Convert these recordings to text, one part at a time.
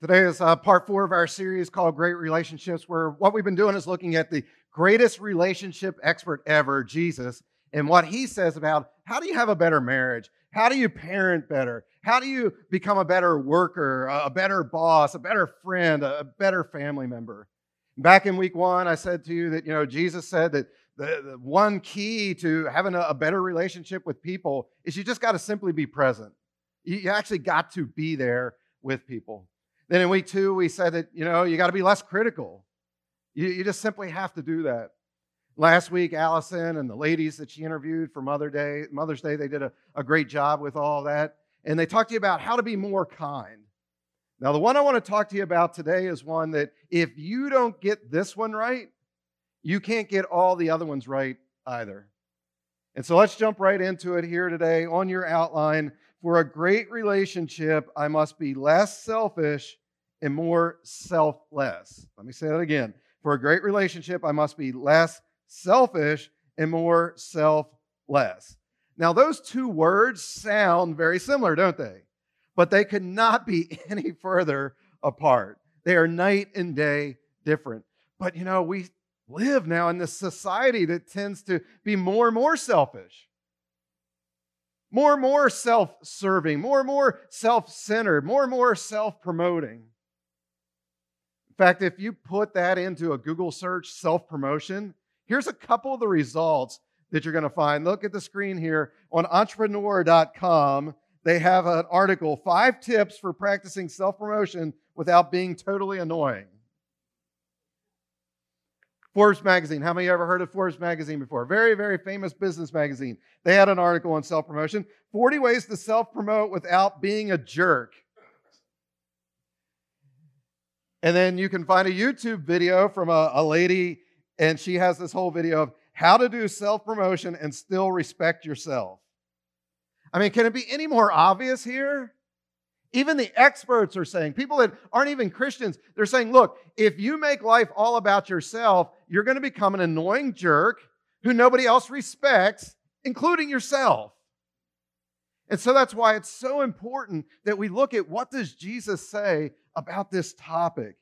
Today is uh, part four of our series called Great Relationships, where what we've been doing is looking at the greatest relationship expert ever, Jesus, and what he says about how do you have a better marriage? How do you parent better? How do you become a better worker, a better boss, a better friend, a better family member? Back in week one, I said to you that, you know, Jesus said that the, the one key to having a, a better relationship with people is you just got to simply be present. You, you actually got to be there with people. Then in week two, we said that, you know, you got to be less critical. You, you just simply have to do that. Last week, Allison and the ladies that she interviewed for Mother Day, Mother's Day, they did a, a great job with all that. And they talked to you about how to be more kind. Now, the one I want to talk to you about today is one that if you don't get this one right, you can't get all the other ones right either. And so let's jump right into it here today on your outline. For a great relationship, I must be less selfish and more selfless. Let me say that again. For a great relationship, I must be less selfish and more selfless. Now, those two words sound very similar, don't they? But they could not be any further apart. They are night and day different. But you know, we live now in this society that tends to be more and more selfish more and more self serving, more and more self centered, more and more self promoting fact, if you put that into a Google search, self promotion, here's a couple of the results that you're going to find. Look at the screen here on entrepreneur.com. They have an article Five Tips for Practicing Self Promotion Without Being Totally Annoying. Forbes magazine. How many ever heard of Forbes magazine before? Very, very famous business magazine. They had an article on self promotion 40 ways to self promote without being a jerk. And then you can find a YouTube video from a, a lady, and she has this whole video of how to do self promotion and still respect yourself. I mean, can it be any more obvious here? Even the experts are saying, people that aren't even Christians, they're saying, look, if you make life all about yourself, you're going to become an annoying jerk who nobody else respects, including yourself. And so that's why it's so important that we look at what does Jesus say about this topic.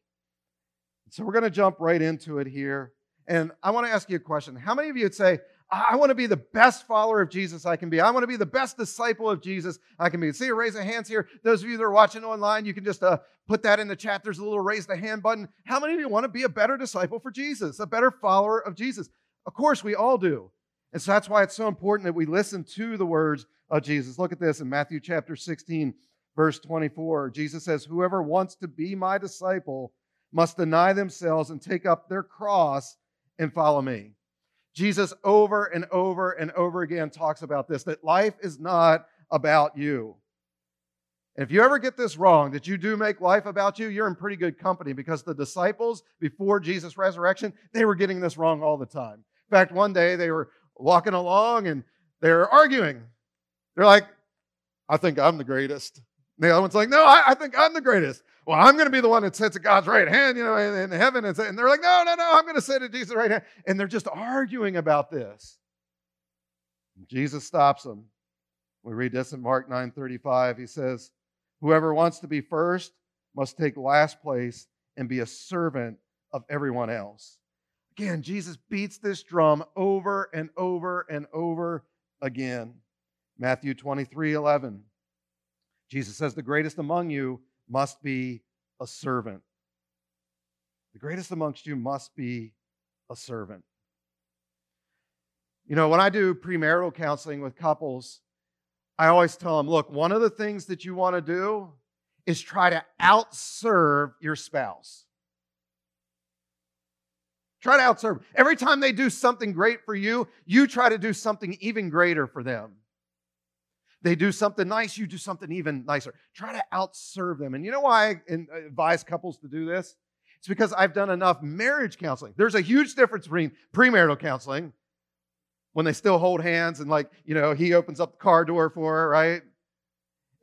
So we're going to jump right into it here. And I want to ask you a question. How many of you would say, I want to be the best follower of Jesus I can be. I want to be the best disciple of Jesus I can be. See a raise of hands here. Those of you that are watching online, you can just uh, put that in the chat. There's a little raise the hand button. How many of you want to be a better disciple for Jesus, a better follower of Jesus? Of course, we all do. And so that's why it's so important that we listen to the words of Jesus. Look at this in Matthew chapter 16, verse 24. Jesus says, Whoever wants to be my disciple must deny themselves and take up their cross and follow me. Jesus over and over and over again talks about this that life is not about you. And if you ever get this wrong, that you do make life about you, you're in pretty good company because the disciples before Jesus' resurrection, they were getting this wrong all the time. In fact, one day they were walking along and they're arguing. They're like, I think I'm the greatest. And the other one's like, no, I, I think I'm the greatest. Well, I'm going to be the one that sits at God's right hand, you know, in, in heaven. And, and they're like, no, no, no, I'm going to sit at Jesus' right hand. And they're just arguing about this. Jesus stops them. We read this in Mark 9:35. He says, Whoever wants to be first must take last place and be a servant of everyone else. Again, Jesus beats this drum over and over and over again. Matthew 23 11. Jesus says, The greatest among you must be a servant. The greatest amongst you must be a servant. You know, when I do premarital counseling with couples, I always tell them look, one of the things that you want to do is try to outserve your spouse. Try to outserve. Every time they do something great for you, you try to do something even greater for them. They do something nice, you do something even nicer. Try to outserve them. And you know why I uh, advise couples to do this? It's because I've done enough marriage counseling. There's a huge difference between premarital counseling when they still hold hands and, like, you know, he opens up the car door for her, right?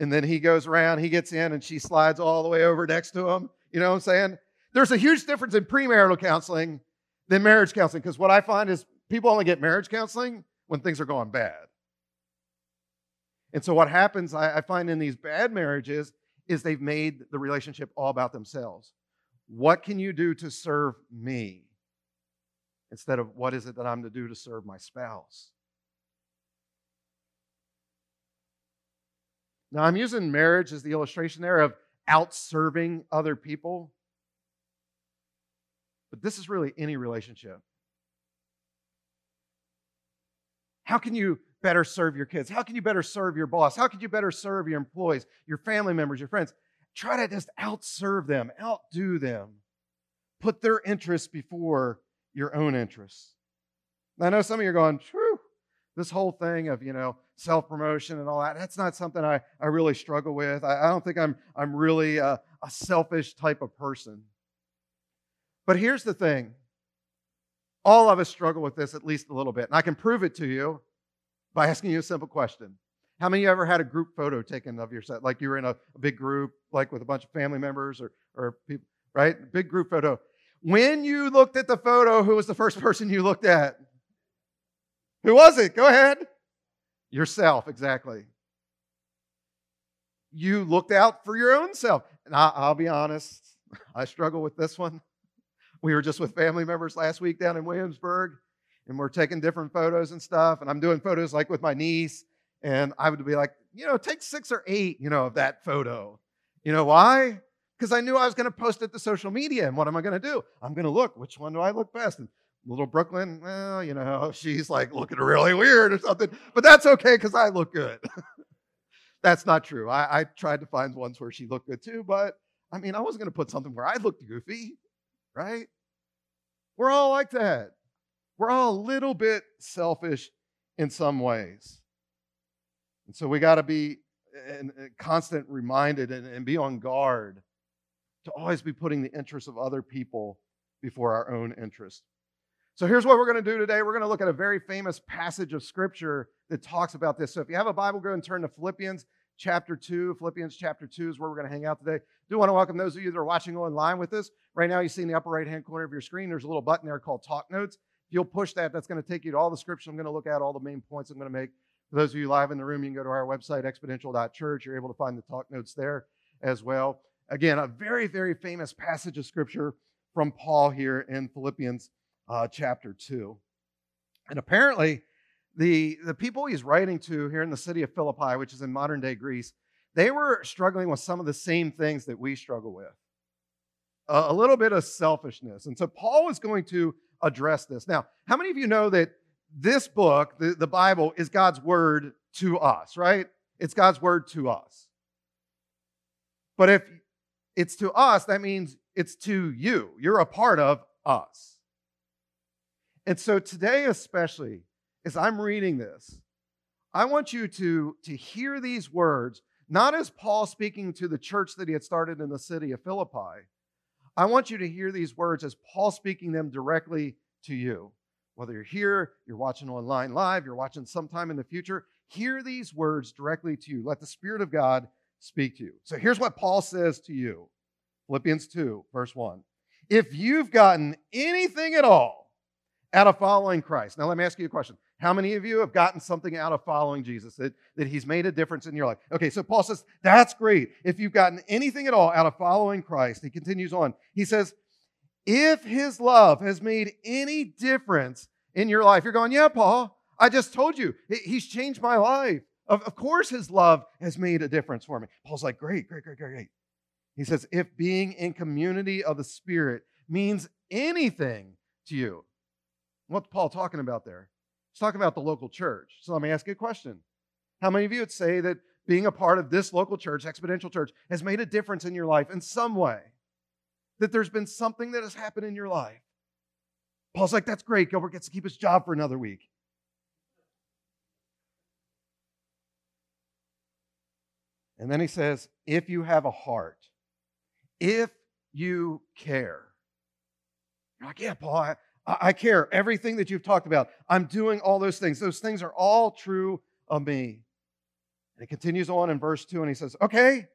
And then he goes around, he gets in, and she slides all the way over next to him. You know what I'm saying? There's a huge difference in premarital counseling than marriage counseling because what I find is people only get marriage counseling when things are going bad. And so what happens, I, I find in these bad marriages, is they've made the relationship all about themselves. What can you do to serve me? Instead of what is it that I'm to do to serve my spouse? Now, I'm using marriage as the illustration there of outserving other people. But this is really any relationship. How can you better serve your kids? How can you better serve your boss? How can you better serve your employees, your family members, your friends? Try to just outserve them, outdo them. Put their interests before your own interests. I know some of you are going, Whew, this whole thing of, you know, self promotion and all that, that's not something I, I really struggle with. I, I don't think I'm, I'm really a, a selfish type of person. But here's the thing all of us struggle with this at least a little bit. And I can prove it to you by asking you a simple question. How many of you ever had a group photo taken of yourself? Like you were in a, a big group, like with a bunch of family members or, or people, right? Big group photo. When you looked at the photo, who was the first person you looked at? Who was it? Go ahead. Yourself, exactly. You looked out for your own self. And I, I'll be honest, I struggle with this one. We were just with family members last week down in Williamsburg, and we're taking different photos and stuff. And I'm doing photos like with my niece, and I would be like, you know, take six or eight, you know, of that photo. You know why? Because I knew I was going to post it to social media. And what am I going to do? I'm going to look, which one do I look best? And little Brooklyn, well, you know, she's like looking really weird or something, but that's okay because I look good. that's not true. I, I, tried to find ones where she looked good too, but I mean, I wasn't going to put something where I looked goofy, right? We're all like that. We're all a little bit selfish in some ways. And so we got to be eh, in, eh, constant reminded and, and be on guard to always be putting the interests of other people before our own interest. So here's what we're going to do today. We're going to look at a very famous passage of scripture that talks about this. So if you have a Bible, go and turn to Philippians chapter 2. Philippians chapter 2 is where we're going to hang out today. Do want to welcome those of you that are watching online with us. Right now, you see in the upper right hand corner of your screen, there's a little button there called Talk Notes. If you'll push that, that's going to take you to all the scripture I'm going to look at, all the main points I'm going to make. For those of you live in the room, you can go to our website, exponential.church. You're able to find the talk notes there as well. Again, a very, very famous passage of scripture from Paul here in Philippians uh, chapter 2. And apparently, the, the people he's writing to here in the city of Philippi, which is in modern day Greece, they were struggling with some of the same things that we struggle with a, little bit of selfishness. And so Paul is going to address this. Now, how many of you know that this book, the, the Bible, is God's word to us, right? It's God's word to us. But if it's to us, that means it's to you. You're a part of us. And so today, especially, as I'm reading this, I want you to, to hear these words, not as Paul speaking to the church that he had started in the city of Philippi. I want you to hear these words as Paul speaking them directly to you. Whether you're here, you're watching online live, you're watching sometime in the future, hear these words directly to you. Let the Spirit of God speak to you. So here's what Paul says to you Philippians 2, verse 1. If you've gotten anything at all out of following Christ, now let me ask you a question. How many of you have gotten something out of following Jesus that, that he's made a difference in your life? Okay, so Paul says, that's great. If you've gotten anything at all out of following Christ, he continues on. He says, if his love has made any difference in your life, you're going, yeah, Paul, I just told you, he's changed my life. Of, of course, his love has made a difference for me. Paul's like, great, great, great, great, great. He says, if being in community of the Spirit means anything to you, what's Paul talking about there? He's talking about the local church. So let me ask you a question. How many of you would say that being a part of this local church, Exponential Church, has made a difference in your life in some way? that there's been something that has happened in your life. Paul's like, that's great. Gilbert gets to keep his job for another week. And then he says, if you have a heart, if you care. You're like, yeah, Paul, I, I care. Everything that you've talked about, I'm doing all those things. Those things are all true of me. And it continues on in verse 2 and he says, okay,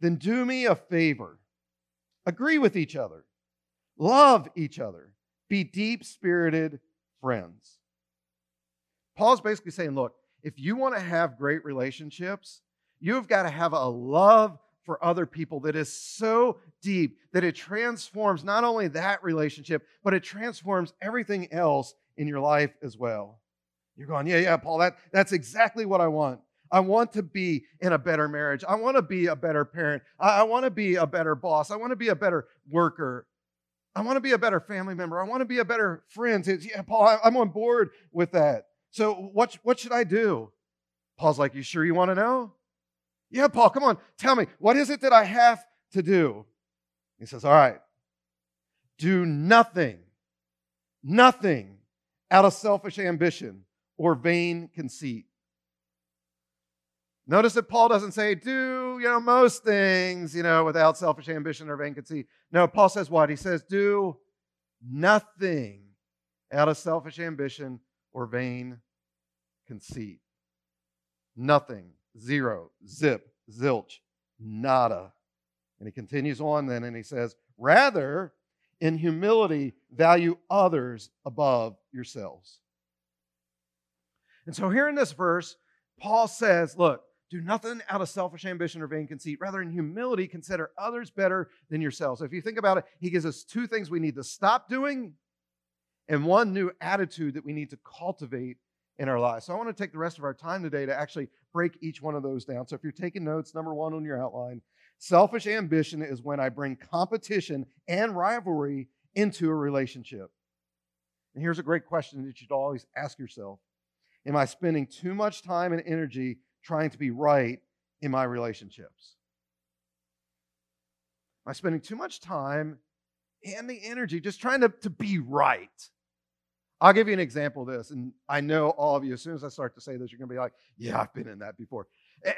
then do me a favor agree with each other, love each other, be deep spirited friends. Paul's basically saying, look, if you want to have great relationships, you've got to have a love for other people that is so deep that it transforms not only that relationship, but it transforms everything else in your life as well. You're going, yeah, yeah, Paul, that, that's exactly what I want. I want to be in a better marriage. I want to be a better parent. I, I want to be a better boss. I want to be a better worker. I want to be a better family member. I want to be a better friend. It's, yeah, Paul, I, I'm on board with that. So what, what should I do? Paul's like, You sure you want to know? Yeah, Paul, come on, tell me, what is it that I have to do? He says, All right, do nothing, nothing out of selfish ambition or vain conceit. Notice that Paul doesn't say, do, you know, most things, you know, without selfish ambition or vain conceit. No, Paul says what? He says, do nothing out of selfish ambition or vain conceit. Nothing. Zero. Zip. Zilch. Nada. And he continues on then and he says, Rather, in humility, value others above yourselves. And so here in this verse, Paul says, Look, do nothing out of selfish ambition or vain conceit. Rather, in humility, consider others better than yourselves. If you think about it, he gives us two things we need to stop doing and one new attitude that we need to cultivate in our lives. So I want to take the rest of our time today to actually break each one of those down. So if you're taking notes, number one on your outline, selfish ambition is when I bring competition and rivalry into a relationship. And here's a great question that you should always ask yourself Am I spending too much time and energy trying to be right in my relationships? Am I spending too much time and the energy just trying to, to be right? I'll give you an example of this, and I know all of you, as soon as I start to say this, you're going to be like, yeah, I've been in that before.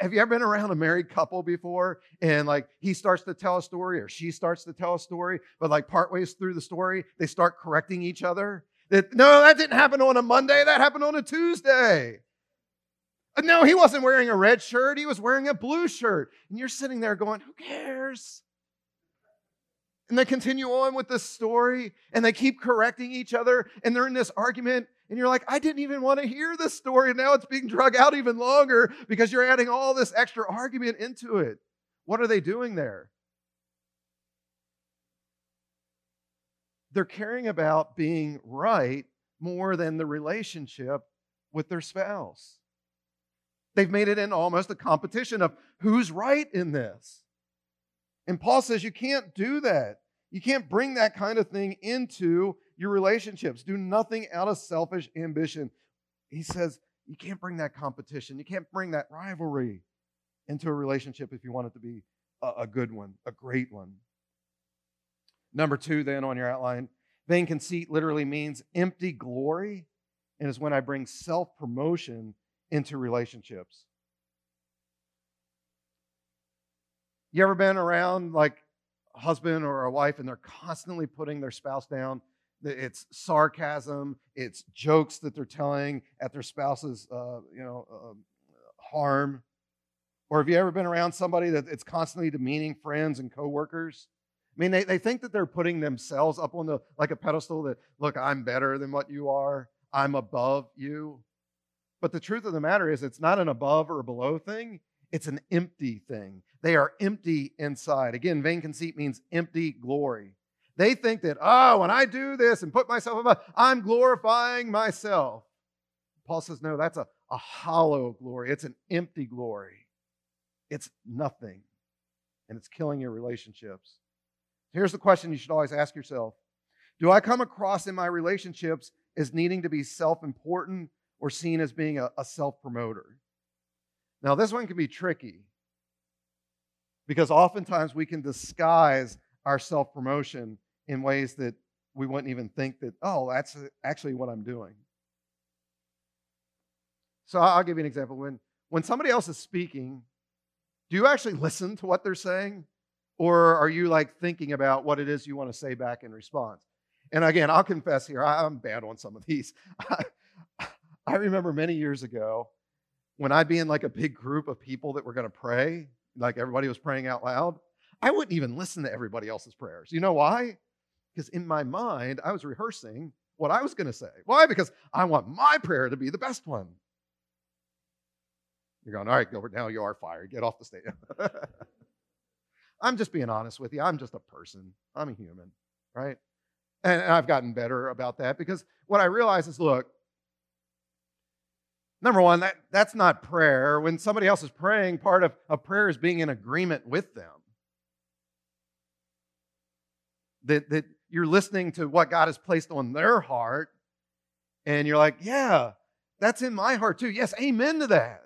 Have you ever been around a married couple before and like he starts to tell a story or she starts to tell a story, but like partways through the story, they start correcting each other? That no, that didn't happen on a Monday, that happened on a Tuesday. Uh, no, he wasn't wearing a red shirt, he was wearing a blue shirt. And you're sitting there going, who cares? And they continue on with this story and they keep correcting each other and they're in this argument. And you're like, I didn't even want to hear this story. And now it's being drug out even longer because you're adding all this extra argument into it. What are they doing there? They're caring about being right more than the relationship with their spouse. They've made it in almost a competition of who's right in this. And Paul says you can't do that. You can't bring that kind of thing into your relationships. Do nothing out of selfish ambition. He says you can't bring that competition. You can't bring that rivalry into a relationship if you want it to be a, good one, a great one. Number two, then on your outline, vain conceit literally means empty glory and is when I bring self promotion into relationships. You ever been around like a husband or a wife and they're constantly putting their spouse down? It's sarcasm, it's jokes that they're telling at their spouse's, uh, you know, uh, harm. Or have you ever been around somebody that it's constantly demeaning friends and coworkers? I mean, they, they think that they're putting themselves up on the like a pedestal that, look, I'm better than what you are. I'm above you. But the truth of the matter is, it's not an above or below thing. It's an empty thing. They are empty inside. Again, vain conceit means empty glory. They think that, oh, when I do this and put myself above, I'm glorifying myself. Paul says, no, that's a, a hollow glory. It's an empty glory. It's nothing. And it's killing your relationships. Here's the question you should always ask yourself Do I come across in my relationships as needing to be self important or seen as being a, a self promoter? Now, this one can be tricky because oftentimes we can disguise our self promotion in ways that we wouldn't even think that, oh, that's actually what I'm doing. So I'll give you an example. When, when somebody else is speaking, do you actually listen to what they're saying? Or are you like thinking about what it is you want to say back in response? And again, I'll confess here, I'm bad on some of these. I remember many years ago, when I'd be in like a big group of people that were going to pray, like everybody was praying out loud, I wouldn't even listen to everybody else's prayers. You know why? Because in my mind, I was rehearsing what I was going to say. Why? Because I want my prayer to be the best one. You're going, all right, Gilbert, now you are fired. Get off the stage. I'm just being honest with you. I'm just a person. I'm a human, right? And, I've gotten better about that because what I realize is, look, number one, that, that's not prayer. When somebody else is praying, part of, of prayer is being in agreement with them. That, that you're listening to what God has placed on their heart, and you're like, yeah, that's in my heart too. Yes, amen to that.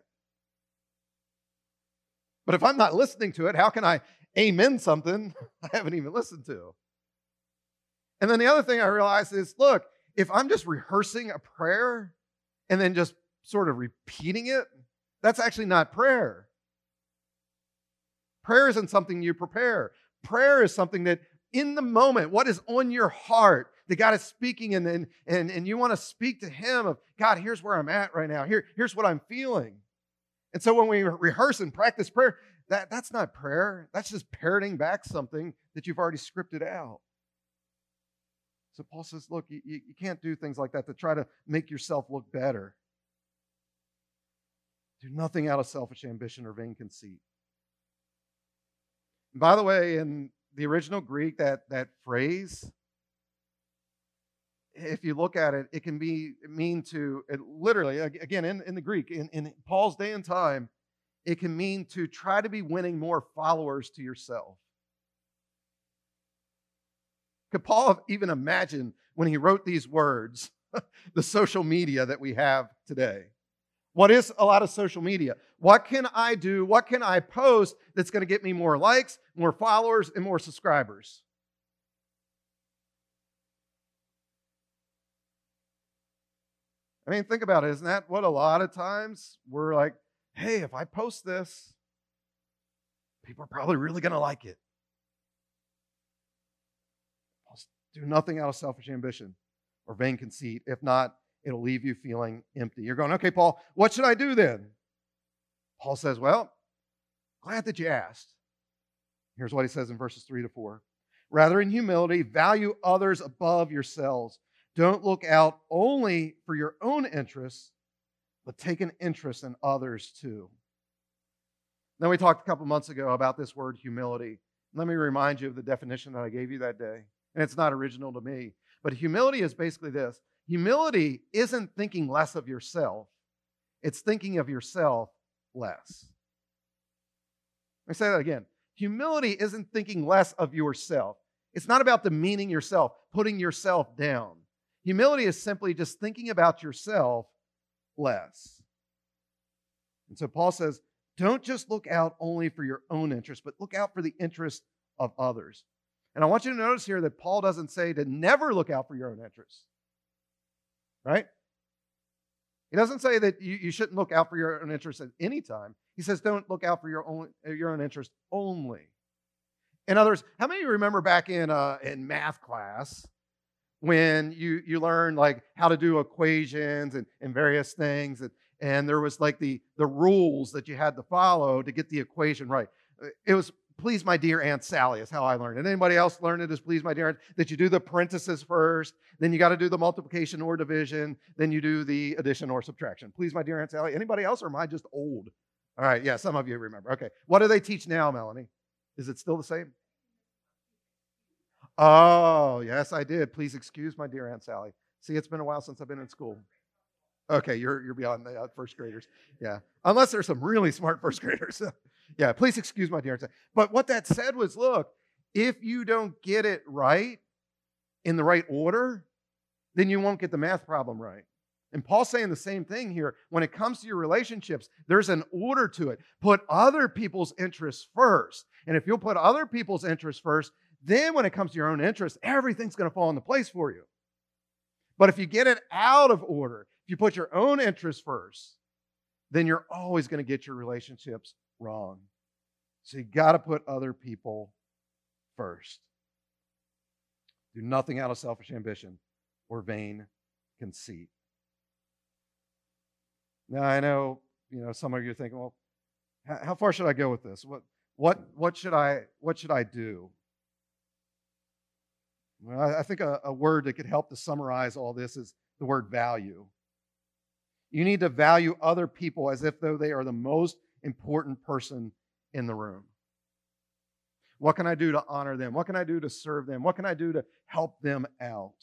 But if I'm not listening to it, how can I amen something I haven't even listened to? And then the other thing I realized is look, if I'm just rehearsing a prayer and then just sort of repeating it, that's actually not prayer. Prayer isn't something you prepare. Prayer is something that in the moment, what is on your heart that God is speaking and, and, and, and you want to speak to Him of, God, here's where I'm at right now. Here, here's what I'm feeling. And so when we rehearse and practice prayer, that, that's not prayer. That's just parroting back something that you've already scripted out. So Paul says, look, you, you can't do things like that to try to make yourself look better. Do nothing out of selfish ambition or vain conceit. And by the way, in the original Greek, that, that phrase, if you look at it, it can be mean to it literally, again, in, in the Greek, in, in Paul's day and time, it can mean to try to be winning more followers to yourself. Could Paul even imagine when he wrote these words the social media that we have today? What is a lot of social media? What can I do? What can I post that's going to get me more likes, more followers, and more subscribers? I mean, think about it. Isn't that what a lot of times we're like, hey, if I post this, people are probably really going to like it. I'll do nothing out of selfish ambition or vain conceit. If not, it'll leave you feeling empty. You're going, okay, Paul, what should I do then? Paul says, well, glad that you asked. Here's what he says in verses 3 to 4. Rather, in humility, value others above yourselves. Don't look out only for your own interests, but take an interest in others too. Then we talked a couple months ago about this word humility. Let me remind you of the definition that I gave you that day. And it's not original to me. But humility is basically this humility isn't thinking less of yourself, it's thinking of yourself less. Let me say that again. Humility isn't thinking less of yourself. It's not about demeaning yourself, putting yourself down. Humility is simply just thinking about yourself less. And so Paul says, don't just look out only for your own interest, but look out for the interest of others. And I want you to notice here that Paul doesn't say to never look out for your own interests, right? He doesn't say that you, you shouldn't look out for your own interests at any time. He says don't look out for your own, your own interest only. In other words, how many of you remember back in, uh, in math class when you you learn like how to do equations and, and various things and, and there was like the the rules that you had to follow to get the equation right uh, it was please my dear aunt sally is how i learned it anybody else learn it as please my dear aunt that you do the parentheses first then you got to do the multiplication or division then you do the addition or subtraction please my dear aunt sally anybody else or am i just old all right yeah some of you remember okay what do they teach now melanie is it still the same Oh, yes, I did. Please excuse my dear Aunt Sally. See, it's been a while since I've been in school. Okay, you're, you're beyond the uh, first graders. Yeah. Unless there's some really smart first graders. yeah, please excuse my dear But what that said was look, if you don't get it right in the right order, then you won't get the math problem right. And Paul's saying the same thing here. When it comes to your relationships, there's an order to it. Put other people's interests first. And if you'll put other people's interests first, then, when it comes to your own interests, everything's going to fall into place for you. But if you get it out of order, if you put your own interests first, then you're always going to get your relationships wrong. So you got to put other people first. Do nothing out of selfish ambition or vain conceit. Now I know, you know, some of you are thinking, well, how far should I go with this? What what what should I what should I do? Well, I think a, a word that could help to summarize all this is the word value. You need to value other people as if though they are the most important person in the room. What can I do to honor them? What can I do to serve them? What can I do to help them out?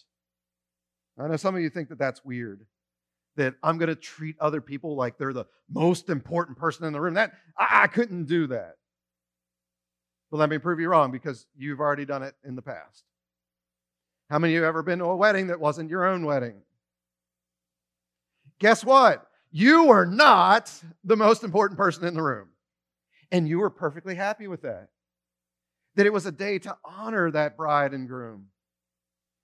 I know some of you think that that's weird, that I'm going to treat other people like they're the most important person in the room. That I, I couldn't do that. But let me prove you wrong because you've already done it in the past. How many of you have ever been to a wedding that wasn't your own wedding? Guess what? You are not the most important person in the room. And you were perfectly happy with that. That it was a day to honor that bride and groom.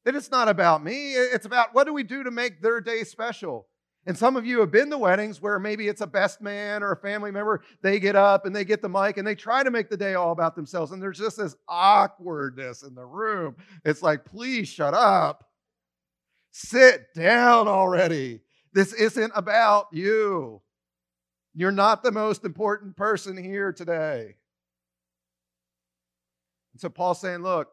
That it's not about me, it's about what do we do to make their day special. And some of you have been to weddings where maybe it's a best man or a family member. They get up and they get the mic and they try to make the day all about themselves. And there's just this awkwardness in the room. It's like, please shut up. Sit down already. This isn't about you. You're not the most important person here today. And so Paul's saying, look,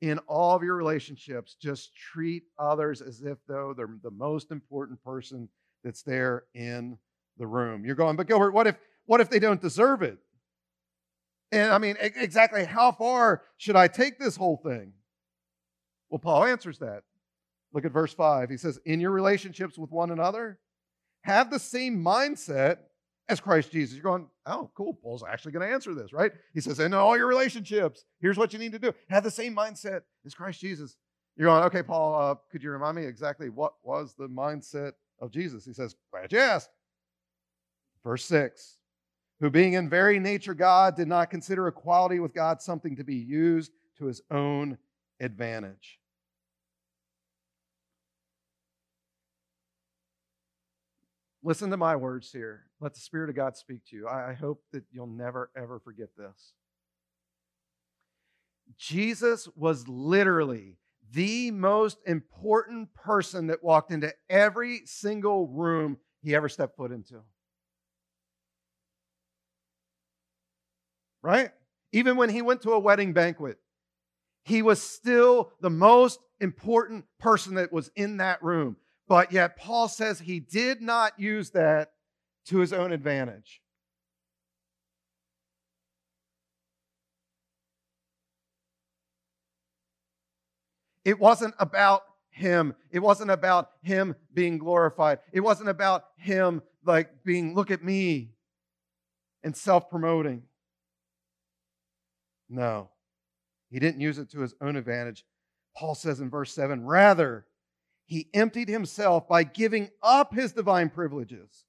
in all of your relationships, just treat others as if though they're the most important person that's there in the room. You're going, but Gilbert, what if what if they don't deserve it? And I mean, exactly how far should I take this whole thing? Well, Paul answers that. Look at verse 5. He says, In your relationships with one another, have the same mindset as Christ Jesus. You're going, oh, cool. Paul's actually going to answer this, right? He says, in all your relationships, here's what you need to do. Have the same mindset as Christ Jesus. You're going, okay, Paul, uh, could you remind me exactly what was the mindset of Jesus? He says, glad you asked. Verse 6 Who being in very nature God did not consider equality with God something to be used to his own advantage. Listen to my words here. Let the Spirit of God speak to you. I hope that you'll never, ever forget this. Jesus was literally the most important person that walked into every single room he ever stepped foot into. Right? Even when he went to a wedding banquet, he was still the most important person that was in that room. But yet, Paul says he did not use that to his own advantage. It wasn't about him. It wasn't about him being glorified. It wasn't about him like being, look at me, and self promoting. No, he didn't use it to his own advantage. Paul says in verse 7 rather, he emptied himself by giving up his divine privileges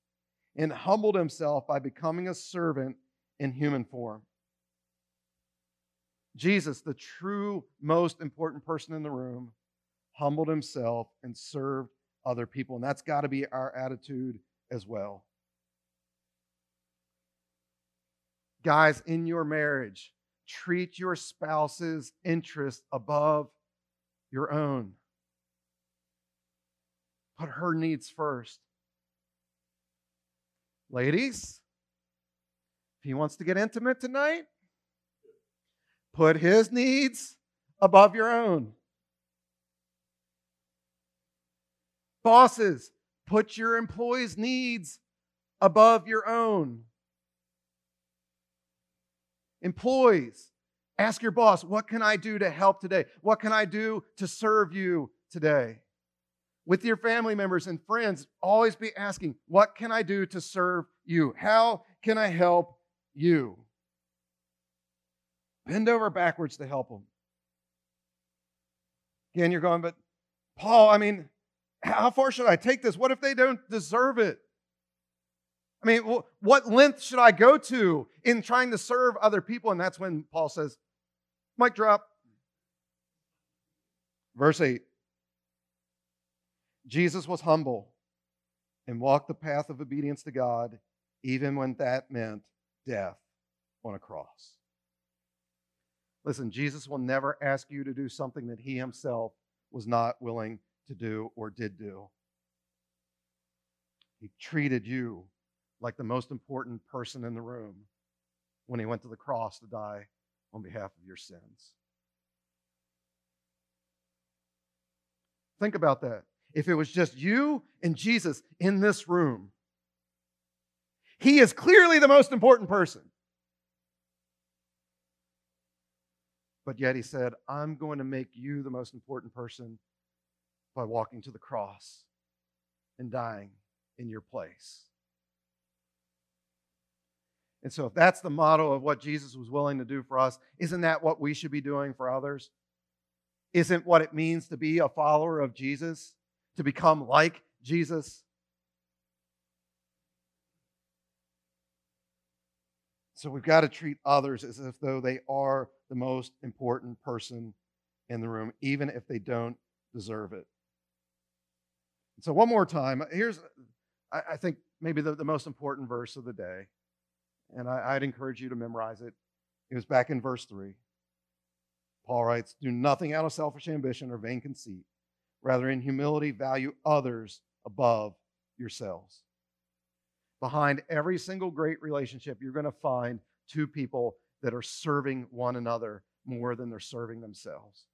and humbled himself by becoming a servant in human form. Jesus, the true most important person in the room, humbled himself and served other people. And that's got to be our attitude as well. Guys, in your marriage, treat your spouse's interest above your own. Put her needs first. Ladies, if he wants to get intimate tonight, put his needs above your own. Bosses, put your employees' needs above your own. Employees, ask your boss, what can I do to help today? What can I do to serve you today? With your family members and friends, always be asking, What can I do to serve you? How can I help you? Bend over backwards to help them. Again, you're going, but Paul, I mean, how far should I take this? What if they don't deserve it? I mean, what length should I go to in trying to serve other people? And that's when Paul says, mic drop. Verse 8 Jesus was humble and walked the path of obedience to God, even when that meant death on a cross. Listen, Jesus will never ask you to do something that he himself was not willing to do or did do. He treated you like the most important person in the room when he went to the cross to die on behalf of your sins. Think about that if it was just you and Jesus in this room. He is clearly the most important person. But yet he said, I'm going to make you the most important person by walking to the cross and dying in your place. And so, if that's the model of what Jesus was willing to do for us, isn't that what we should be doing for others? Isn't what it means to be a follower of Jesus, to become like Jesus? So, we've got to treat others as if though they are the most important person in the room, even if they don't deserve it. So, one more time, here's, I, think, maybe the, the most important verse of the day and I, would encourage you to memorize it. It was back in verse 3. Paul writes, Do nothing out of selfish ambition or vain conceit. Rather, in humility, value others above yourselves. Behind every single great relationship, you're going to find two people that are serving one another more than they're serving themselves.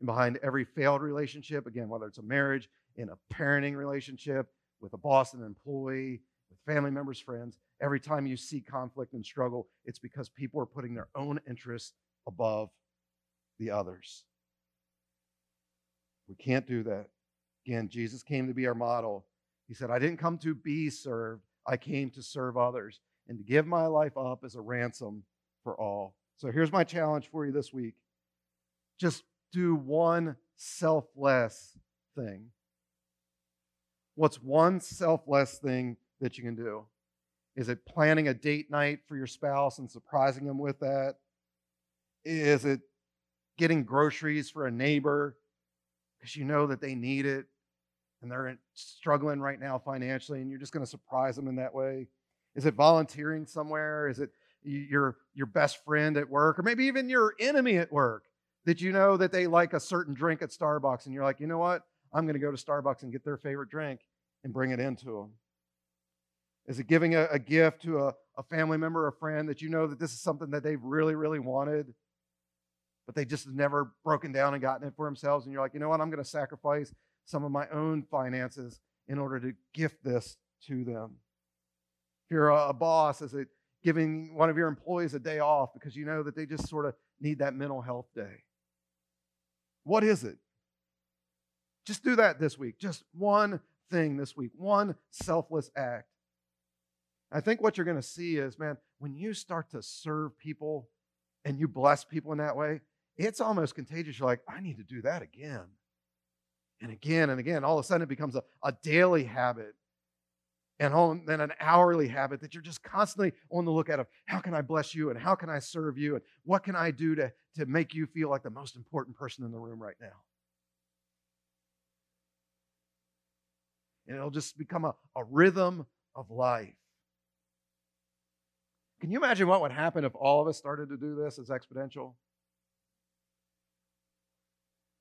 And behind every failed relationship, again, whether it's a marriage, in a parenting relationship, with a boss and employee, with family members, friends, every time you see conflict and struggle, it's because people are putting their own interests above the others. We can't do that. Again, Jesus came to be our model. He said, I didn't come to be served, I came to serve others and to give my life up as a ransom for all. So here's my challenge for you this week just do one selfless thing. What's one selfless thing that you can do? Is it planning a date night for your spouse and surprising them with that? Is it getting groceries for a neighbor because you know that they need it and they're struggling right now financially and you're just going to surprise them in that way? Is it volunteering somewhere? Is it your your best friend at work or maybe even your enemy at work that you know that they like a certain drink at Starbucks and you're like, "You know what? I'm going to go to Starbucks and get their favorite drink and bring it into them." Is it giving a, a gift to a, a family member or a friend that you know that this is something that they've really, really wanted, but they just never broken down and gotten it for themselves? And you're like, you know what? I'm going to sacrifice some of my own finances in order to gift this to them. If you're a, a boss, is it giving one of your employees a day off because you know that they just sort of need that mental health day? What is it? Just do that this week. Just one thing this week, one selfless act. I think what you're going to see is, man, when you start to serve people and you bless people in that way, it's almost contagious. You're like, I need to do that again and again and again. All of a sudden, it becomes a, a daily habit and then an hourly habit that you're just constantly on the lookout of how can I bless you and how can I serve you and what can I do to, to make you feel like the most important person in the room right now. And it'll just become a, a rhythm of life. Can you imagine what would happen if all of us started to do this as exponential?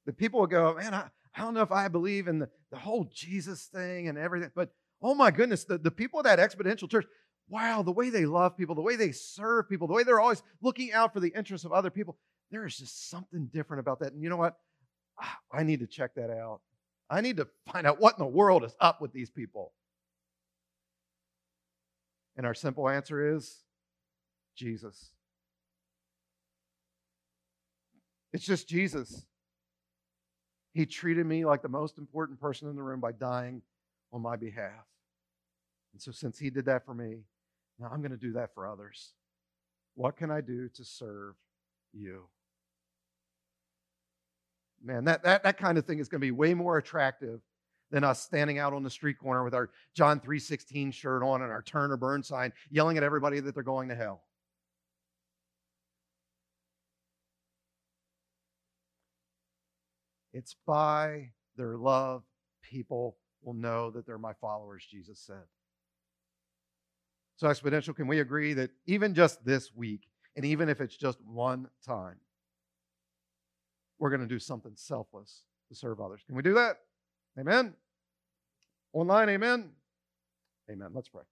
The people would go, man, I, I don't know if I believe in the, the whole Jesus thing and everything, but oh my goodness, the, the people of that exponential church, wow, the way they love people, the way they serve people, the way they're always looking out for the interests of other people, there is just something different about that. And you know what? Ah, I need to check that out. I need to find out what in the world is up with these people. And our simple answer is Jesus. It's just Jesus. He treated me like the most important person in the room by dying on my behalf. And so, since He did that for me, now I'm going to do that for others. What can I do to serve you? Man, that, that, that kind of thing is going to be way more attractive than us standing out on the street corner with our John 3:16 shirt on and our turn or burn sign, yelling at everybody that they're going to hell. It's by their love people will know that they're my followers, Jesus said. So, Exponential, can we agree that even just this week, and even if it's just one time, we're going to do something selfless to serve others? Can we do that? Amen? Online, amen? Amen. Let's pray.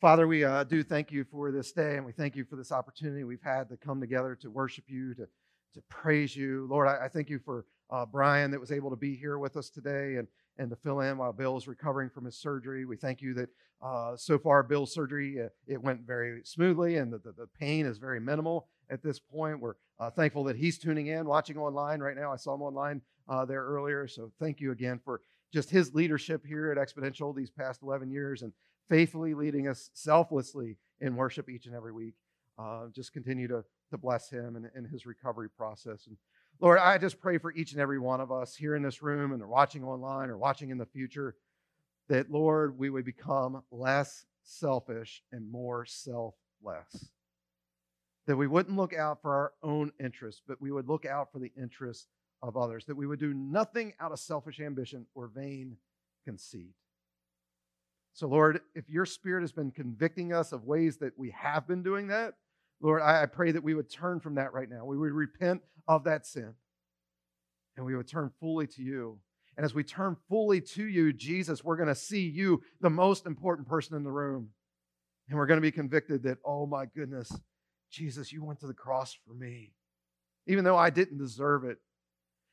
Father, we uh, do thank you for this day, and we thank you for this opportunity we've had to come together to worship you, to, to praise you. Lord, I, I thank you for uh, Brian that was able to be here with us today and, and to fill in while Bill is recovering from his surgery. We thank you that uh, so far Bill's surgery, uh, it went very smoothly and the, the, the, pain is very minimal. at this point. We're uh, thankful that he's tuning in, watching online right now. I saw him online uh, there earlier. So thank you again for just his leadership here at Exponential these past 11 years and faithfully leading us selflessly in worship each and every week. Uh, just continue to, to bless him and, and his recovery process. And Lord, I just pray for each and every one of us here in this room and watching online or watching in the future that, Lord, we would become less selfish and more selfless. That we wouldn't look out for our own interests, but we would look out for the interests of others. That we would do nothing out of selfish ambition or vain conceit. So, Lord, if your spirit has been convicting us of ways that we have been doing that, Lord, I, pray that we would turn from that right now. We would repent of that sin and we would turn fully to you. And as we turn fully to you, Jesus, we're going to see you, the most important person in the room. And we're going to be convicted that, oh my goodness, Jesus, you went to the cross for me, even though I didn't deserve it.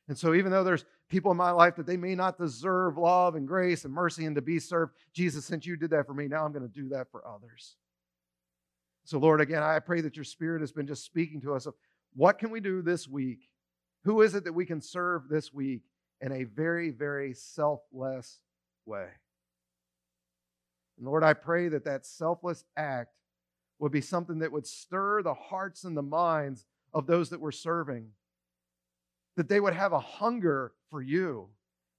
And so, even though there's people in my life that they may not deserve love and grace and mercy and to be served, Jesus, since you did that for me, now I'm going to do that for others. So, Lord, again, I pray that your spirit has been just speaking to us of what can we do this week? Who is it that we can serve this week in a very, very selfless way? And Lord, I pray that that selfless act would be something that would stir the hearts and the minds of those that we're serving, that they would have a hunger for you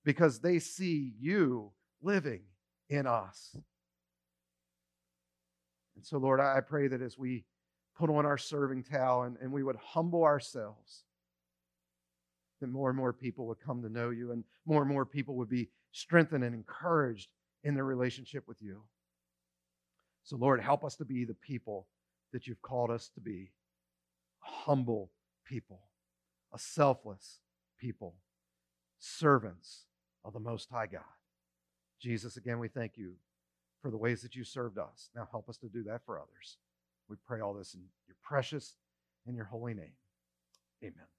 because they see you living in us. And so, Lord, I pray that as we put on our serving towel and, and we would humble ourselves, that more and more people would come to know you and more and more people would be strengthened and encouraged in their relationship with you. So, Lord, help us to be the people that you've called us to be a humble people, a selfless people, servants of the Most High God. Jesus, again, we thank you for the ways that you served us. Now help us to do that for others. We pray all this in your precious and your holy name. Amen.